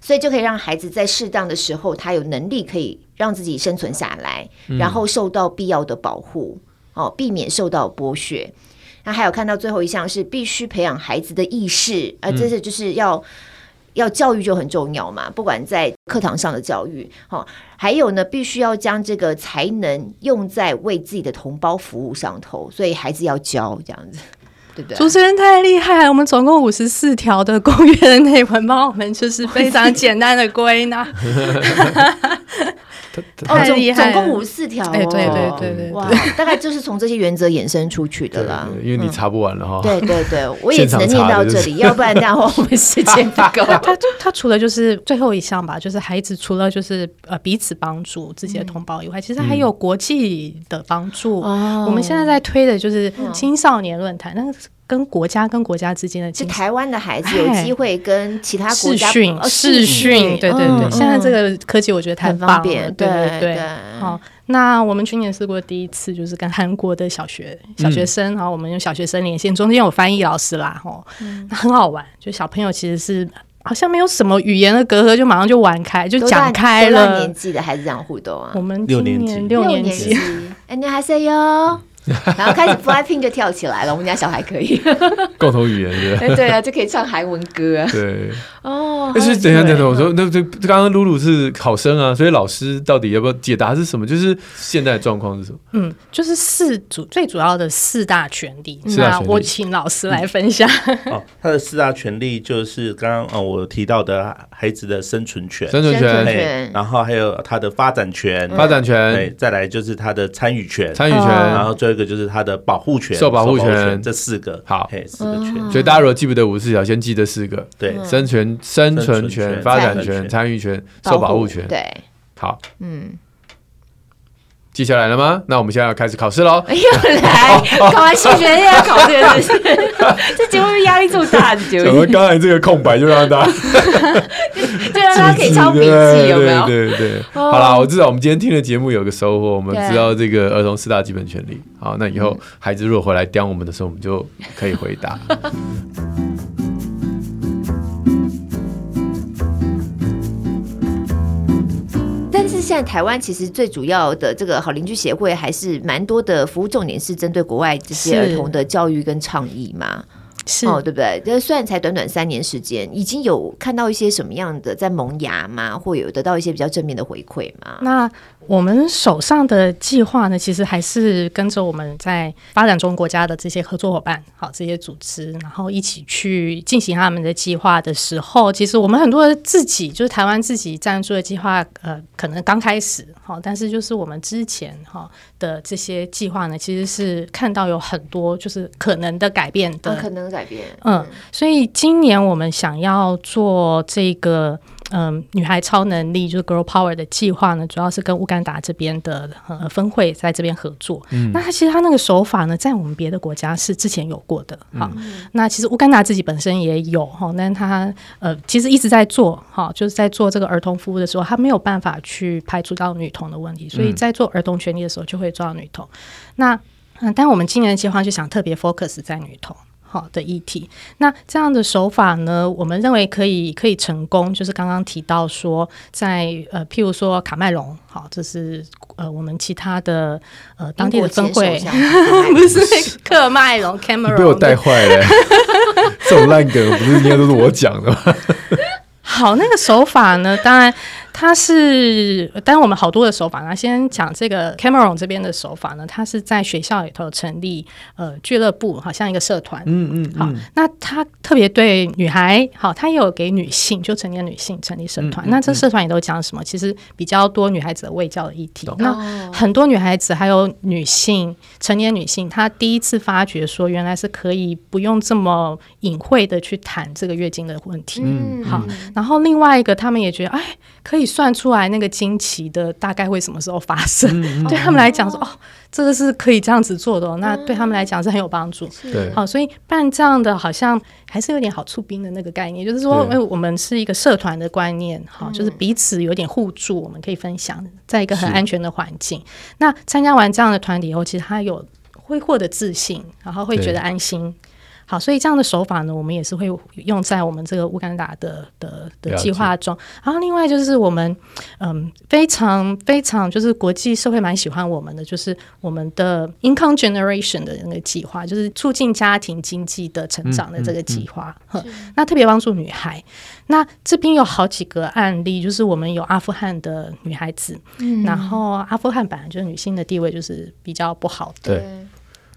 所以就可以让孩子在适当的时候，他有能力可以让自己生存下来，然后受到必要的保护哦，避免受到剥削。那还有看到最后一项是必须培养孩子的意识，啊，这是就是要。要教育就很重要嘛，不管在课堂上的教育，好，还有呢，必须要将这个才能用在为自己的同胞服务上头，所以孩子要教这样子，对不对？主持人太厉害，我们总共五十四条的公约的内文，帮我们就是非常简单的归纳。哦，总总共五十四条，对对对对对，哇，大概就是从这些原则衍生出去的啦。因为你查不完了哈。对对对，我也只能念到这里，要不然这样的话我们时间不够。他他除了就是最后一项吧，就是孩子除了就是呃彼此帮助自己的同胞以外，其实还有国际的帮助。我们现在在推的就是青少年论坛，那个。跟国家跟国家之间的，是台湾的孩子有机会跟其他国家视讯视讯，对对对，现在这个科技我觉得太方便，对对对。好，那我们去年试过第一次，就是跟韩国的小学小学生，然后我们用小学生连线，中间有翻译老师啦，吼，那很好玩，就小朋友其实是好像没有什么语言的隔阂，就马上就玩开，就讲开了。年纪的孩子这样互动啊，我们六年级。六年级，哎，你还是哟。然后开始 Blackpink 就跳起来了，我们家小孩可以。共同语言对。对啊，就可以唱韩文歌啊。对。哦，但是等一下等下，我说那这刚刚露露是考生啊，所以老师到底要不要解答是什么？就是现在的状况是什么？嗯，就是四主最主要的四大权利。那我请老师来分享。哦，他的四大权利就是刚刚哦我提到的孩子的生存权、生存权，然后还有他的发展权、发展权，对，再来就是他的参与权、参与权，然后最这个就是他的保护权、受保护权，这四个好，四个权。所以大家如果记不得五十四条，先记得四个：对，生存、生存权、发展权、参与权、受保护权。对，好，嗯。记下来了吗？那我们现在要开始考试喽！又来考完数学又要考这个，这节目压力这么大的节目。我们刚才这个空白就让他，就让他可以抄笔记，有没有？对对对。好啦，我知道我们今天听的节目有个收获，我们知道这个儿童四大基本权利。好，那以后孩子如果回来刁我们的时候，我们就可以回答。现在台湾其实最主要的这个好邻居协会还是蛮多的服务重点是针对国外这些儿童的教育跟倡议嘛。是哦，对不对？这虽然才短短三年时间，已经有看到一些什么样的在萌芽吗？或有得到一些比较正面的回馈吗？那我们手上的计划呢，其实还是跟着我们在发展中国家的这些合作伙伴，好，这些组织，然后一起去进行他们的计划的时候，其实我们很多自己就是台湾自己赞助的计划，呃，可能刚开始，好，但是就是我们之前哈的这些计划呢，其实是看到有很多就是可能的改变的，可能改变，嗯，所以今年我们想要做这个。嗯，女孩超能力就是 Girl Power 的计划呢，主要是跟乌干达这边的呃分会在这边合作。嗯，那他其实他那个手法呢，在我们别的国家是之前有过的。哈，嗯、那其实乌干达自己本身也有哈，但他呃其实一直在做哈，就是在做这个儿童服务的时候，他没有办法去排除到女童的问题，所以在做儿童权利的时候就会抓到女童。那嗯，但我们今年的计划就想特别 focus 在女童。好的议题，那这样的手法呢，我们认为可以可以成功，就是刚刚提到说在，呃，譬如说卡麦隆，好，这是呃我们其他的呃当地的分会，不是克麦隆，Cameron 被我带坏了，这种烂梗不是应该都是我讲的吗？好，那个手法呢，当然。它是，当然我们好多的手法呢。先讲这个 Cameron 这边的手法呢，他是在学校里头成立呃俱乐部，好像一个社团。嗯嗯，嗯。好，那他特别对女孩，好，他也有给女性，就成年女性成立社团。嗯嗯嗯，那这社团也都讲什么？其实比较多女孩子的卫教的议题。懂那很多女孩子还有女性成年女性，她第一次发觉说，原来是可以不用这么隐晦的去谈这个月经的问题。嗯，嗯，好。然后另外一个，他们也觉得，哎，可以。算出来那个经期的大概会什么时候发生？嗯、对他们来讲说，哦，这个是可以这样子做的，哦，那对他们来讲是很有帮助。对，好，所以办这样的好像还是有点好促兵的那个概念，就是说，哎我们是一个社团的观念，好，就是彼此有点互助，我们可以分享，在一个很安全的环境。那参加完这样的团体以后，其实他有会获得自信，然后会觉得安心。好，所以这样的手法呢，我们也是会用在我们这个乌干达的的的计划中。然后另外就是我们嗯非常非常就是国际社会蛮喜欢我们的，就是我们的 income generation 的那个计划，就是促进家庭经济的成长的这个计划。嗯嗯、那特别帮助女孩。那这边有好几个案例，就是我们有阿富汗的女孩子，嗯、然后阿富汗本来就是女性的地位就是比较不好的。对。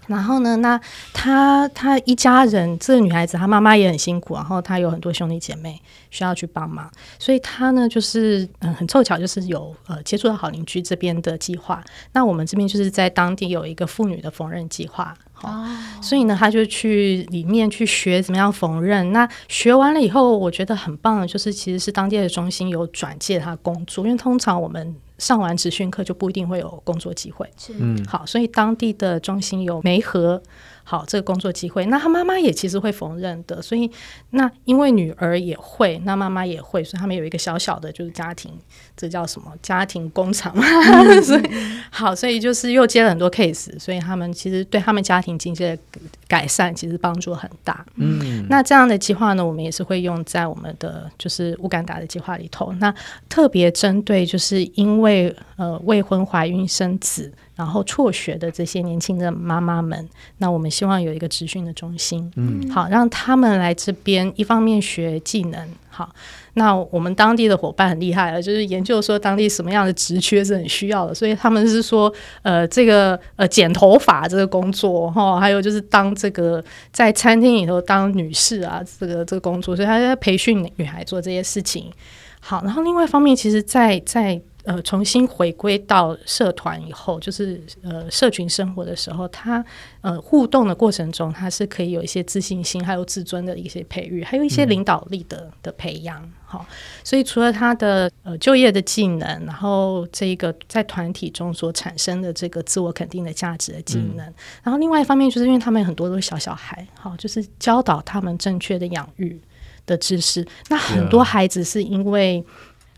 然后呢，那她她一家人，这个女孩子她妈妈也很辛苦，然后她有很多兄弟姐妹需要去帮忙，所以她呢就是嗯很凑巧，就是有呃接触到好邻居这边的计划。那我们这边就是在当地有一个妇女的缝纫计划，好，哦，所以呢，她就去里面去学怎么样缝纫。那学完了以后，我觉得很棒的就是其实是当地的中心有转介她工作，因为通常我们。上完职训课就不一定会有工作机会，嗯，好，所以当地的中心有媒合。好，这个工作机会，那他妈妈也其实会缝纫的，所以那因为女儿也会，那妈妈也会，所以他们有一个小小的，就是家庭，这叫什么？家庭工厂 所以好，所以就是又接了很多 case，所以他们其实对他们家庭经济的改善其实帮助很大。嗯，那这样的计划呢，我们也是会用在我们的就是乌干达的计划里头。那特别针对就是因为呃未婚怀孕生子。然后辍学的这些年轻的妈妈们，那我们希望有一个职训的中心，嗯，好，让他们来这边，一方面学技能，好，那我们当地的伙伴很厉害了，就是研究说当地什么样的职缺是很需要的，所以他们是说，呃，这个呃剪头发这个工作，哈，还有就是当这个在餐厅里头当女士啊，这个这个工作，所以他在培训女孩做这些事情，好，然后另外一方面，其实在，在在呃，重新回归到社团以后，就是呃，社群生活的时候，他呃互动的过程中，他是可以有一些自信心，还有自尊的一些培育，还有一些领导力的、嗯、的培养。好，所以除了他的呃就业的技能，然后这个在团体中所产生的这个自我肯定的价值的技能，嗯、然后另外一方面，就是因为他们很多都是小小孩，好，就是教导他们正确的养育的知识。那很多孩子是因为。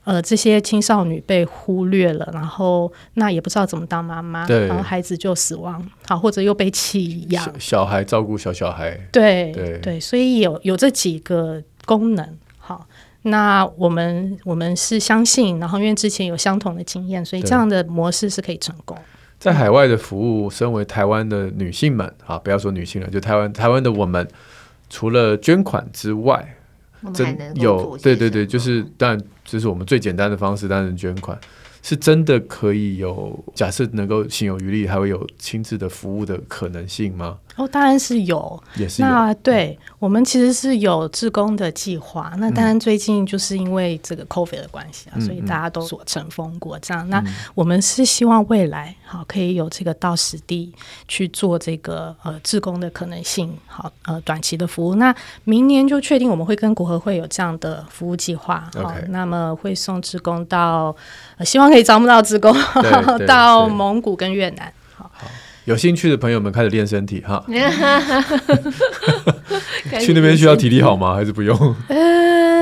呃，这些青少女被忽略了，然后那也不知道怎么当妈妈，然后孩子就死亡，好，或者又被弃养。小孩照顾小小孩，对对对，所以有有这几个功能，好，那我们我们是相信，然后因为之前有相同的经验，所以这样的模式是可以成功。在海外的服务，身为台湾的女性们，啊，不要说女性了，就台湾台湾的我们。除了捐款之外，真有对对对，就是当然这是我们最简单的方式，当然捐款。是真的可以有假设能够心有余力，还会有亲自的服务的可能性吗？哦，当然是有，也是有。那对、嗯、我们其实是有志工的计划。那当然最近就是因为这个 COVID 的关系啊，嗯、所以大家都所乘风过这样。嗯、那我们是希望未来好可以有这个到实地去做这个呃志工的可能性。好，呃短期的服务。那明年就确定我们会跟国合会有这样的服务计划。好.那么会送志工到，呃、希望可以招募到志工 到蒙古跟越南。有兴趣的朋友们开始练身体哈，去那边需要体力好吗？还是不用？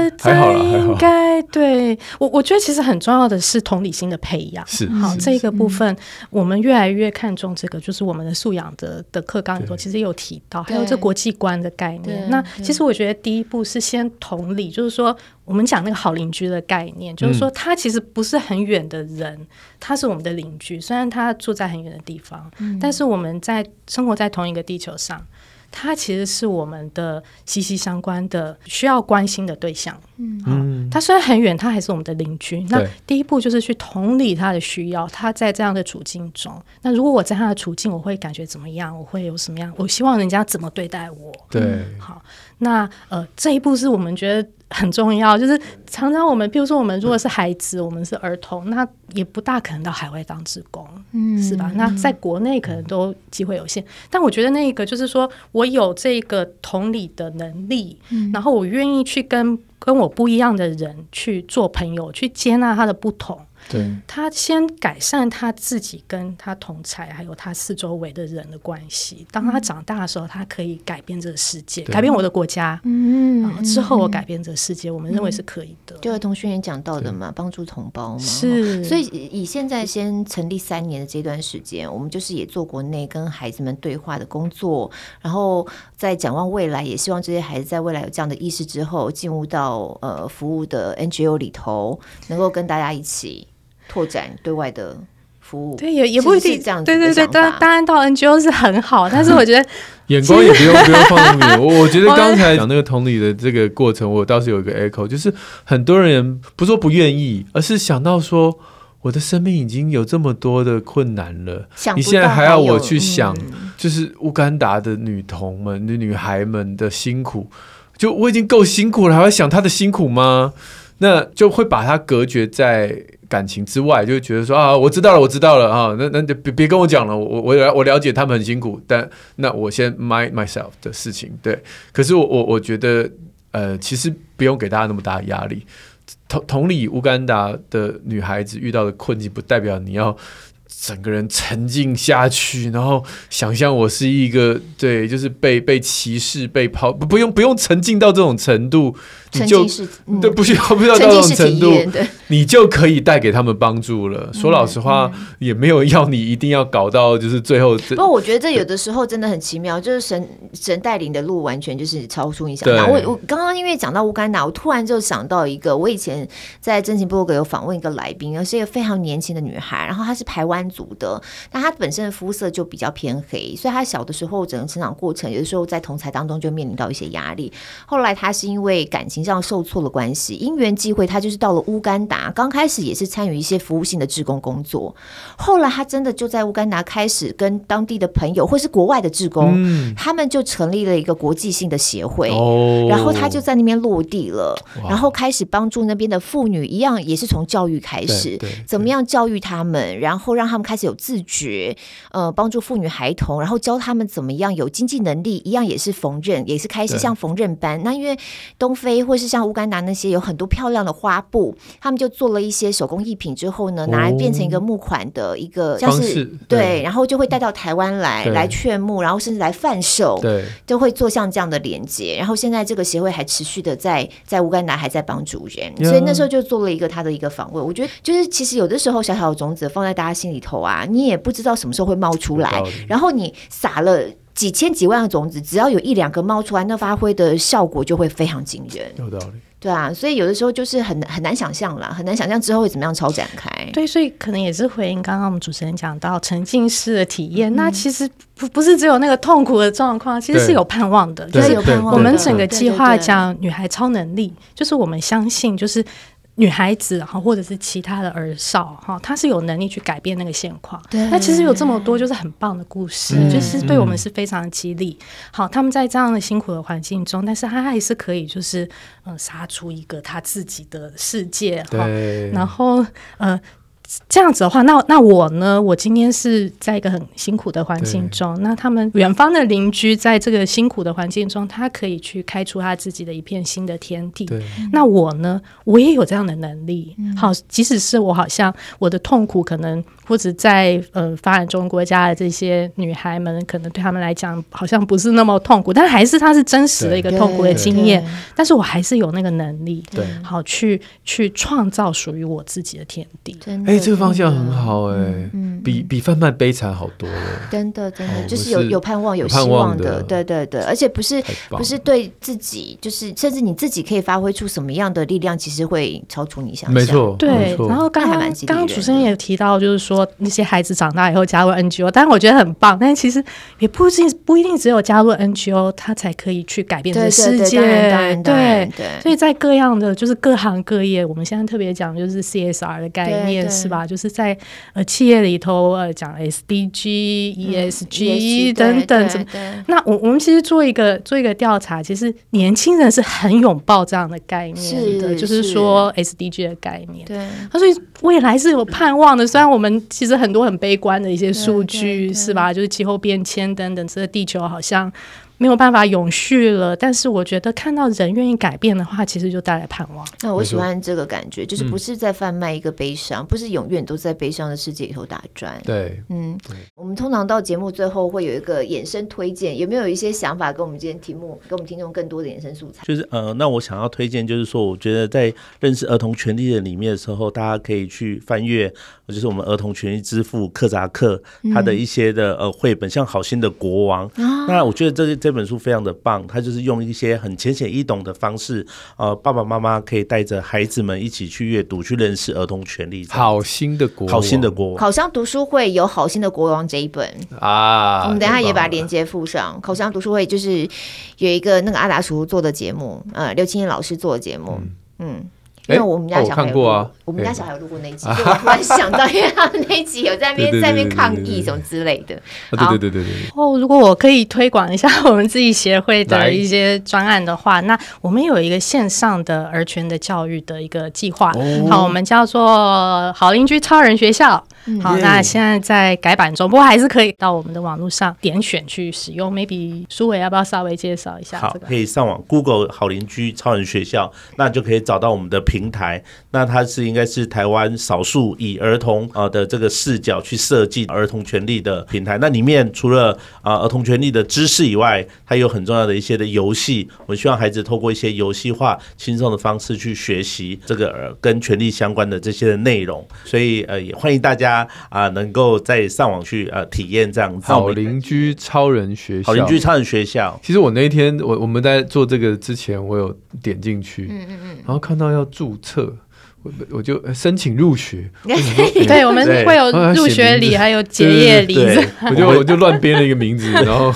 呃，还好啦，还好。应该对我，我觉得其实很重要的是同理心的培养。是好这个部分，我们越来越看重这个，就是我们的素养的的课纲里头，其实有提到，还有这国际观的概念。那其实我觉得第一步是先同理，就是说。我们讲那个好邻居的概念，就是说他其实不是很远的人，嗯、他是我们的邻居，虽然他住在很远的地方，嗯、但是我们在生活在同一个地球上。他其实是我们的息息相关的需要关心的对象。嗯，好，他虽然很远，他还是我们的邻居。那第一步就是去同理他的需要。他在这样的处境中，那如果我在他的处境，我会感觉怎么样？我会有什么样？我希望人家怎么对待我？对，嗯、好。那呃，这一步是我们觉得很重要。就是常常我们，比如说我们如果是孩子，我们是儿童，那也不大可能到海外当职工，嗯，是吧？那在国内可能都机会有限。但我觉得那个就是说我有这个同理的能力，嗯、然后我愿意去跟跟我不一样的人去做朋友，去接纳他的不同。对，他先改善他自己跟他同才还有他四周围的人的关系。当他长大的时候，他可以改变这个世界，改变我的国家。嗯，然后之后我改变这个世界，我们认为是可以的。就儿童宣言讲到的嘛，帮助同胞嘛。是，所以以现在先成立三年的这段时间，我们就是也做国内跟孩子们对话的工作，然后在展望未来，也希望这些孩子在未来有这样的意识之后，进入到呃服务的 NGO 里头，能够跟大家一起。拓展对外的服务，对，也也不一定这样子。对对对，当当然到 NGO 是很好，但是我觉得 眼光也不用不用放那么远。我我觉得 刚才讲那个同理的这个过程，我倒是有一个 echo，就是很多人不说不愿意，而是想到说，我的生命已经有这么多的困难了，你现在还要我去想，就是乌干达的女童们、女女孩们的辛苦，就我已经够辛苦了，还要想她的辛苦吗？那就会把它隔绝在感情之外，就觉得说啊，我知道了，我知道了啊，那那就别别跟我讲了，我我了我了解他们很辛苦，但那我先 mind myself 的事情，对。可是我我我觉得，呃，其实不用给大家那么大的压力。同同理，乌干达的女孩子遇到的困境，不代表你要。整个人沉浸下去，然后想象我是一个对，就是被被歧视、被抛，不不用不用沉浸到这种程度，你就对不需要不需要到这种程度，你就可以带给他们帮助了。说老实话，也没有要你一定要搞到就是最后。不过我觉得这有的时候真的很奇妙，就是神神带领的路完全就是超出你想象。我我刚刚因为讲到乌干达，我突然就想到一个，我以前在真情部落格有访问一个来宾，是一个非常年轻的女孩，然后她是台湾族的，那他本身的肤色就比较偏黑，所以他小的时候整个成长过程，有的时候在同才当中就面临到一些压力。后来他是因为感情上受挫的关系，因缘际会，他就是到了乌干达，刚开始也是参与一些服务性的志工工作。后来他真的就在乌干达开始跟当地的朋友或是国外的志工，嗯、他们就成立了一个国际性的协会，哦、然后他就在那边落地了，然后开始帮助那边的妇女，一样也是从教育开始，怎么样教育他们，然后让他们开始有自觉，呃，帮助妇女孩童，然后教他们怎么样有经济能力，一样也是缝纫，也是开始像缝纫班。那因为东非或是像乌干达那些有很多漂亮的花布，他们就做了一些手工艺品之后呢，拿来变成一个募款的一个像是对，然后就会带到台湾来来劝募，然后甚至来贩售，对，就会做像这样的连接。然后现在这个协会还持续的在在乌干达还在帮助人所以那时候就做了一个他的一个访问。我觉得就是其实有的时候小小的种子放在大家心里头啊，你也不知道什么时候会冒出来，然后你撒了几千几万个种子，只要有一两个冒出来，那发挥的效果就会非常惊人。有道理。对啊，所以有的时候就是很很难想象啦，很难想象之后会怎么样超展开。对，所以可能也是回应刚刚我们主持人讲到沉浸式的体验，嗯、那其实不不是只有那个痛苦的状况，其实是有盼望的，就是我们整个计划讲女孩超能力，就是我们相信就是。女孩子哈，或者是其他的儿少哈，她是有能力去改变那个现况。对，那其实有这么多就是很棒的故事，嗯、就是对我们是非常激励。嗯、好，他们在这样的辛苦的环境中，但是他还是可以就是嗯杀出一个他自己的世界哈。然后呃。这样子的话，那那我呢？我今天是在一个很辛苦的环境中，那他们远方的邻居在这个辛苦的环境中，他可以去开出他自己的一片新的天地。那我呢？我也有这样的能力。嗯、好，即使是我好像我的痛苦，可能或者在呃发展中国家的这些女孩们，可能对他们来讲好像不是那么痛苦，但还是它是真实的一个痛苦的经验。但是我还是有那个能力，对，好去去创造属于我自己的天地。哎，这个方向很好哎、欸，嗯，比比贩卖悲惨好多了。真的，真的，就是有有盼望、有希望的，对对对，而且不是不是对自己，就是甚至你自己可以发挥出什么样的力量，其实会超出你想象。没错，对。然后刚才刚刚主持人也提到，就是说那些孩子长大以后加入 NGO，但是我觉得很棒。但是其实也不一定不一定只有加入 NGO，他才可以去改变这个世界。对对，所以在各样的就是各行各业，我们现在特别讲就是 CSR 的概念，是吧？就是在呃企业里头呃讲 SDG、ESG 等等，那我我们其实做一个做一个调查，其实年轻人是很拥抱这样的概念的，就是说 SDG 的概念。对，所以未来是有盼望的。虽然我们其实很多很悲观的一些数据是吧，就是气候变迁等等，这个地球好像。没有办法永续了，但是我觉得看到人愿意改变的话，其实就带来盼望。那我喜欢这个感觉，就是不是在贩卖一个悲伤，嗯、不是永远都在悲伤的世界里头打转。对，嗯，我们通常到节目最后会有一个衍生推荐，有没有一些想法跟我们今天题目，跟我们听众更多的衍生素材？就是呃，那我想要推荐，就是说，我觉得在认识儿童权利的里面的时候，大家可以去翻阅，就是我们儿童权益之父克扎克他的一些的呃绘本，像《好心的国王》啊。那我觉得这这本书非常的棒，它就是用一些很浅显易懂的方式，呃，爸爸妈妈可以带着孩子们一起去阅读，去认识儿童权利。好心的国王，好心的国王，口香读书会有《好心的国王》这一本啊，我们等一下也把链接附上。口香读书会就是有一个那个阿达叔做的节目，呃，刘青燕老师做的节目，嗯。嗯因为我们家小孩有，我们家小孩有录过那一集，就 我突然想到，因为他们那集有在那边在那边抗议什么之类的。对对对对对。哦，如果我可以推广一下我们自己协会的一些专案的话，那我们有一个线上的儿权的教育的一个计划，好，我们叫做好邻居超人学校。好，那现在在改版中，不过还是可以到我们的网络上点选去使用。Maybe 苏伟要不要稍微介绍一下？好，可以上网 Google 好邻居超人学校，那就可以找到我们的平台，那它是应该是台湾少数以儿童啊的这个视角去设计儿童权利的平台。那里面除了啊儿童权利的知识以外，还有很重要的一些的游戏。我们希望孩子透过一些游戏化、轻松的方式去学习这个跟权利相关的这些的内容。所以呃，也欢迎大家啊能够再上网去呃体验这样子。好邻居超人学校，好邻居超人学校。其实我那一天我我们在做这个之前，我有点进去，嗯嗯嗯，然后看到要注。注册，我我就申请入学。对，我们会有入学礼，还有结业礼。我就我就乱编了一个名字，然后。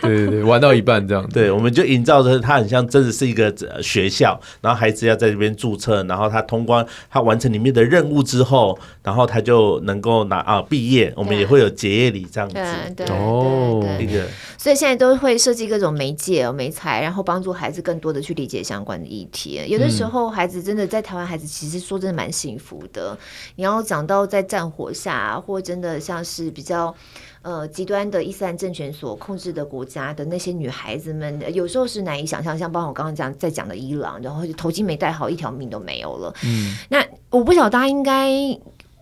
对对对，玩到一半这样，对，我们就营造着他很像真的是一个学校，然后孩子要在这边注册，然后他通关，他完成里面的任务之后，然后他就能够拿啊毕业，我们也会有结业礼这样子。对对哦，一个，所以现在都会设计各种媒介、媒材，然后帮助孩子更多的去理解相关的议题。有的时候孩子真的在台湾，孩子其实说真的蛮幸福的。你要讲到在战火下，或真的像是比较。呃，极端的伊斯兰政权所控制的国家的那些女孩子们，有时候是难以想象。像包括我刚刚讲在讲的伊朗，然后头巾没戴好，一条命都没有了。嗯，那我不晓得大家应该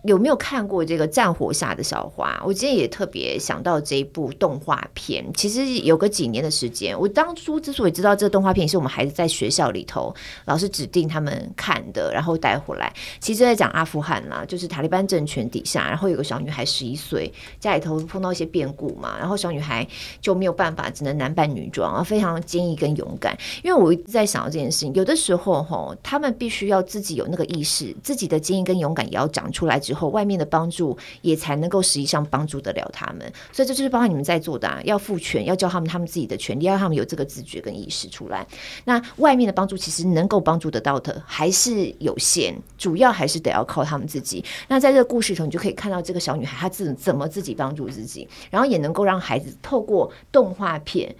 有没有看过这个《战火下的小花》？我今天也特别想到这一部动画片。其实有个几年的时间，我当初之所以知道这个动画片，是我们孩子在学校里头老师指定他们看的，然后带回来。其实在讲阿富汗啦，就是塔利班政权底下，然后有个小女孩十一岁，家里头碰到一些变故嘛，然后小女孩就没有办法，只能男扮女装啊，非常坚毅跟勇敢。因为我一直在想到这件事情，有的时候吼，他们必须要自己有那个意识，自己的坚毅跟勇敢也要长出来。之后，外面的帮助也才能够实际上帮助得了他们，所以这就是包括你们在做的啊，要赋权，要教他们他们自己的权利，要让他们有这个自觉跟意识出来。那外面的帮助其实能够帮助得到的还是有限，主要还是得要靠他们自己。那在这个故事里头，你就可以看到这个小女孩她自怎么自己帮助自己，然后也能够让孩子透过动画片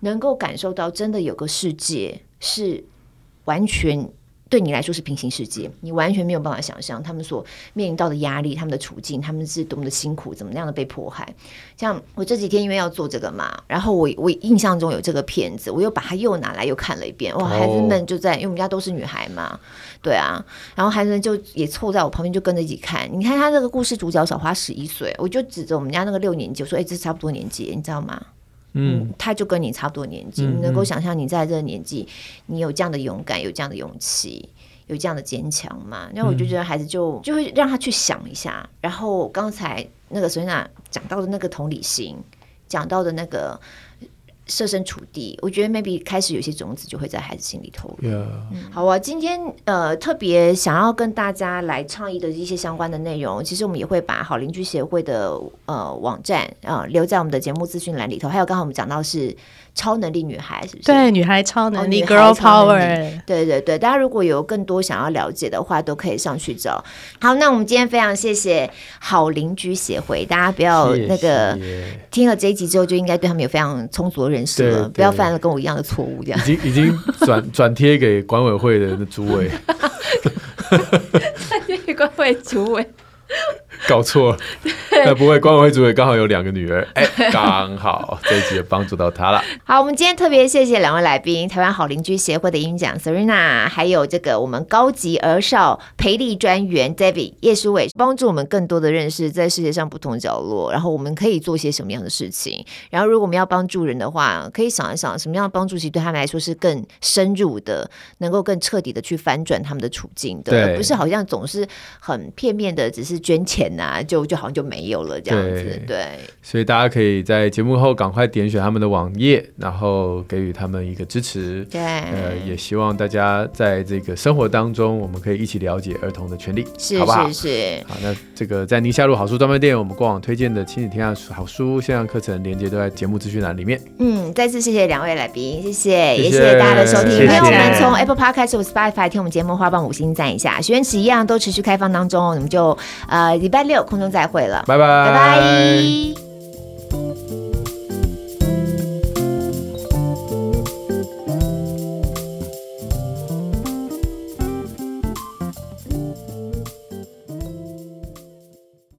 能够感受到，真的有个世界是完全。对你来说是平行世界，你完全没有办法想象他们所面临到的压力、他们的处境、他们是多么的辛苦、怎么样的被迫害。像我这几天因为要做这个嘛，然后我我印象中有这个片子，我又把它又拿来又看了一遍。哇，孩子们就在，因为我们家都是女孩嘛，对啊，然后孩子们就也凑在我旁边就跟着一起看。你看他这个故事主角小花十一岁，我就指着我们家那个六年级，我说：“哎，这差不多年纪，你知道吗？”嗯，他就跟你差不多年纪，你能够想象你在这个年纪，你有这样的勇敢，有这样的勇气，有这样的坚强嘛？那我就觉得孩子就就会让他去想一下。然后刚才那个 Serena 讲到的那个同理心，讲到的那个。设身处地，我觉得 maybe 开始有些种子就会在孩子心里头。好啊，今天呃特别想要跟大家来倡议的一些相关的内容，其实我们也会把好邻居协会的呃网站啊、呃、留在我们的节目资讯栏里头。还有刚才我们讲到是。超能力女孩是不是？对，女孩超能力、哦、，Girl Power。对对对，大家如果有更多想要了解的话，都可以上去找。好，那我们今天非常谢谢好邻居协会，大家不要那个谢谢听了这一集之后，就应该对他们有非常充足的认识了，不要犯了跟我一样的错误。这样已经已经转 转贴给管委会的主委，转贴给管委主委。搞错了，那不会，管委会主委刚好有两个女儿，哎、欸，刚好这一集也帮助到他了。好，我们今天特别谢谢两位来宾，台湾好邻居协会的营长 Serena，还有这个我们高级儿少培力专员 David 叶书伟，帮助我们更多的认识在世界上不同角落，然后我们可以做些什么样的事情。然后，如果我们要帮助人的话，可以想一想什么样的帮助，其实对他们来说是更深入的，能够更彻底的去翻转他们的处境的，而不是好像总是很片面的，只是捐钱。啊，就就好像就没有了这样子，对，对，所以大家可以在节目后赶快点选他们的网页，然后给予他们一个支持。对，呃，也希望大家在这个生活当中，我们可以一起了解儿童的权利，是好不好？是是。好，那这个在宁夏路好书专卖店，我们过往推荐的亲子天下好书线上课程链接都在节目资讯栏里面。嗯，再次谢谢两位来宾，谢谢，也谢谢大家的收听。朋友们从 Apple Podcast 或 Spotify 听我们节目花瓣，五星赞一下。许愿池一样都持续开放当中，我们就呃礼拜。六空中再会了，拜拜，拜拜。